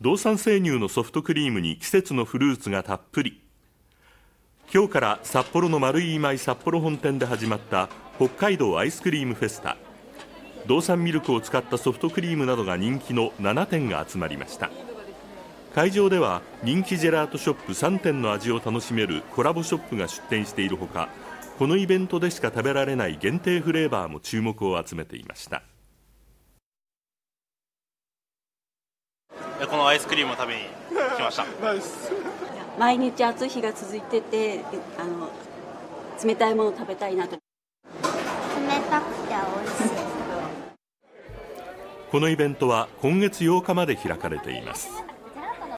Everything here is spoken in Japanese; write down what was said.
道産生乳のソフトクリームに季節のフルーツがたっぷり。今日から札幌の丸い今井札幌本店で始まった北海道アイスクリームフェスタ。道産ミルクを使ったソフトクリームなどが人気の7店が集まりました。会場では人気ジェラートショップ3店の味を楽しめるコラボショップが出店しているほかこのイベントでしか食べられない限定フレーバーも注目を集めていました。このアイスクリームを食べに来ました。毎日暑い日が続いててあの冷たいものを食べたいなと。冷たくて美味しいこのイベントは今月8日まで開かれています